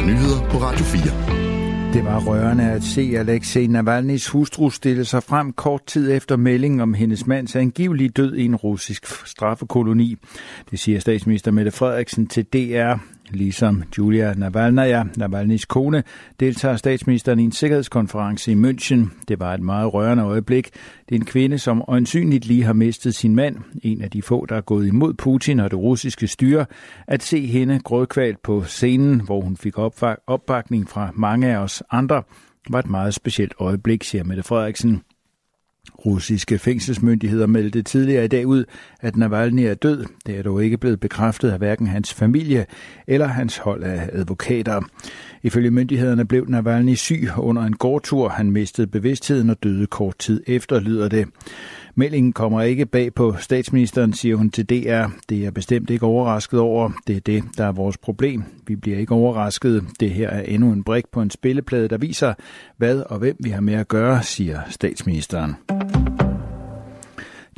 der nyheder på Radio 4. Det var rørende at se Alexei Navalny's hustru stille sig frem kort tid efter meldingen om hendes mands angivelige død i en russisk straffekoloni. Det siger statsminister Mette Frederiksen til DR. Ligesom Julia Navalnaya, Navalny's kone, deltager statsministeren i en sikkerhedskonference i München. Det var et meget rørende øjeblik. Det er en kvinde, som øjensynligt lige har mistet sin mand, en af de få, der er gået imod Putin og det russiske styre. At se hende grødkvalt på scenen, hvor hun fik opbakning fra mange af os andre, var et meget specielt øjeblik, siger Mette Frederiksen. Russiske fængselsmyndigheder meldte tidligere i dag ud, at Navalny er død. Det er dog ikke blevet bekræftet af hverken hans familie eller hans hold af advokater. Ifølge myndighederne blev Navalny syg under en gårdtur. Han mistede bevidstheden og døde kort tid efter, lyder det. Meldingen kommer ikke bag på statsministeren, siger hun til DR. Det er bestemt ikke overrasket over. Det er det, der er vores problem. Vi bliver ikke overrasket. Det her er endnu en brik på en spilleplade, der viser, hvad og hvem vi har med at gøre, siger statsministeren.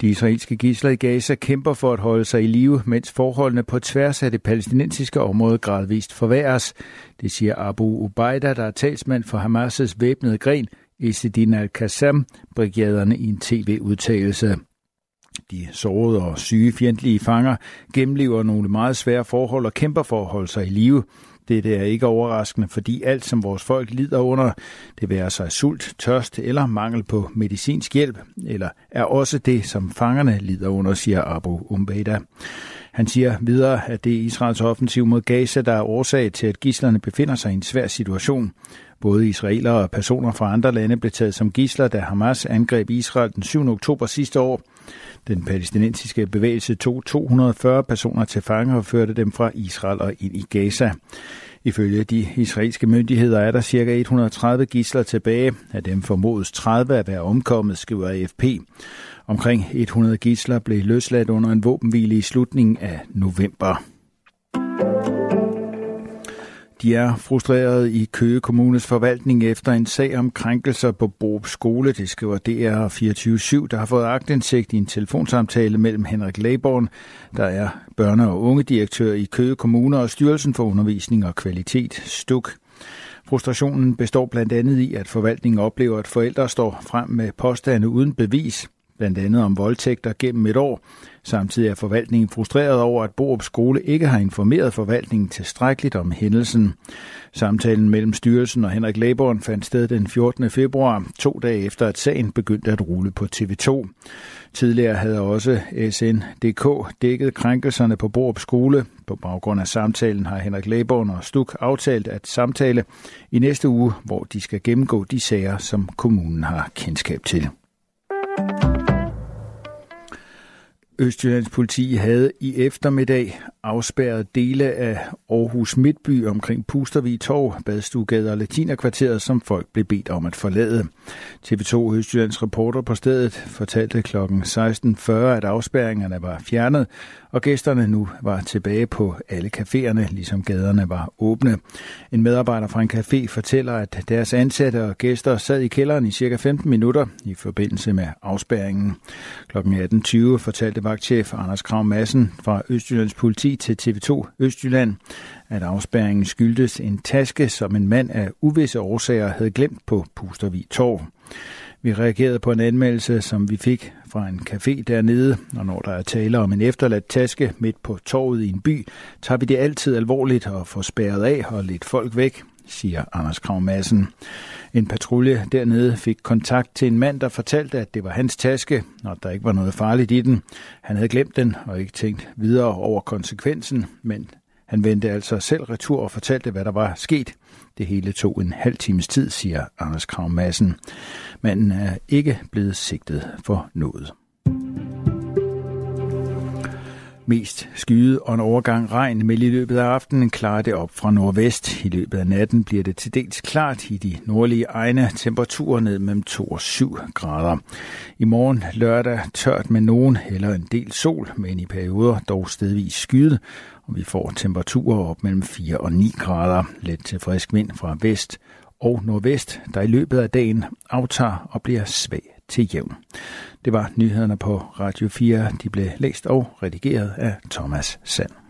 De israelske gisler i Gaza kæmper for at holde sig i live, mens forholdene på tværs af det palæstinensiske område gradvist forværres. Det siger Abu Ubaida, der er talsmand for Hamas' væbnede gren, Isidin al-Qassam, brigaderne i en tv-udtalelse. De sårede og syge fjendtlige fanger gennemlever nogle meget svære forhold og kæmper for at holde sig i live. Det er ikke overraskende, fordi alt, som vores folk lider under, det være sig sult, tørst eller mangel på medicinsk hjælp, eller er også det, som fangerne lider under, siger Abu Umbeda. Han siger videre, at det er Israels offensiv mod Gaza, der er årsag til, at gislerne befinder sig i en svær situation. Både israelere og personer fra andre lande blev taget som gisler, da Hamas angreb Israel den 7. oktober sidste år. Den palæstinensiske bevægelse tog 240 personer til fange og førte dem fra Israel og ind i Gaza. Ifølge de israelske myndigheder er der ca. 130 gisler tilbage. Af dem formodes 30 at være omkommet, skriver AFP. Omkring 100 gisler blev løsladt under en våbenhvile i slutningen af november. De er frustrerede i Køge Kommunes forvaltning efter en sag om krænkelser på Borup Skole, det skriver DR247, der har fået agtindsigt i en telefonsamtale mellem Henrik Laborn, der er børne- og ungedirektør i Køge Kommune og Styrelsen for Undervisning og Kvalitet, STUK. Frustrationen består blandt andet i, at forvaltningen oplever, at forældre står frem med påstande uden bevis, blandt andet om voldtægter gennem et år. Samtidig er forvaltningen frustreret over, at Borup Skole ikke har informeret forvaltningen tilstrækkeligt om hændelsen. Samtalen mellem styrelsen og Henrik Laborn fandt sted den 14. februar, to dage efter at sagen begyndte at rulle på TV2. Tidligere havde også SNDK dækket krænkelserne på Borup Skole. På baggrund af samtalen har Henrik Laborn og Stuk aftalt at samtale i næste uge, hvor de skal gennemgå de sager, som kommunen har kendskab til. Østjyllands politi havde i eftermiddag afspærrede dele af Aarhus Midtby omkring Pustervig Torv, Badstugade og Latinerkvarteret, som folk blev bedt om at forlade. TV2 Østjyllands reporter på stedet fortalte kl. 16.40, at afspærringerne var fjernet, og gæsterne nu var tilbage på alle caféerne, ligesom gaderne var åbne. En medarbejder fra en café fortæller, at deres ansatte og gæster sad i kælderen i cirka 15 minutter i forbindelse med afspærringen. Kl. 18.20 fortalte vagtchef Anders Krav Madsen fra Østjyllands politi til TV2 Østjylland, at afspærringen skyldtes en taske, som en mand af uvisse årsager havde glemt på Pustervig Torv. Vi reagerede på en anmeldelse, som vi fik fra en café dernede, og når der er tale om en efterladt taske midt på torvet i en by, tager vi det altid alvorligt og får spærret af og lidt folk væk, siger Anders Krav Madsen. En patrulje dernede fik kontakt til en mand, der fortalte, at det var hans taske, og der ikke var noget farligt i den. Han havde glemt den og ikke tænkt videre over konsekvensen, men han vendte altså selv retur og fortalte, hvad der var sket. Det hele tog en halv times tid, siger Anders Krav Madsen. Manden er ikke blevet sigtet for noget. Mest skyet og en overgang regn, men i løbet af aftenen klarer det op fra nordvest. I løbet af natten bliver det til dels klart i de nordlige egne. Temperaturer ned mellem 2 og 7 grader. I morgen lørdag tørt med nogen eller en del sol, men i perioder dog stedvis skyet. Og vi får temperaturer op mellem 4 og 9 grader. Let til frisk vind fra vest og nordvest, der i løbet af dagen aftager og bliver svag til jævn. Det var nyhederne på Radio 4. De blev læst og redigeret af Thomas Sand.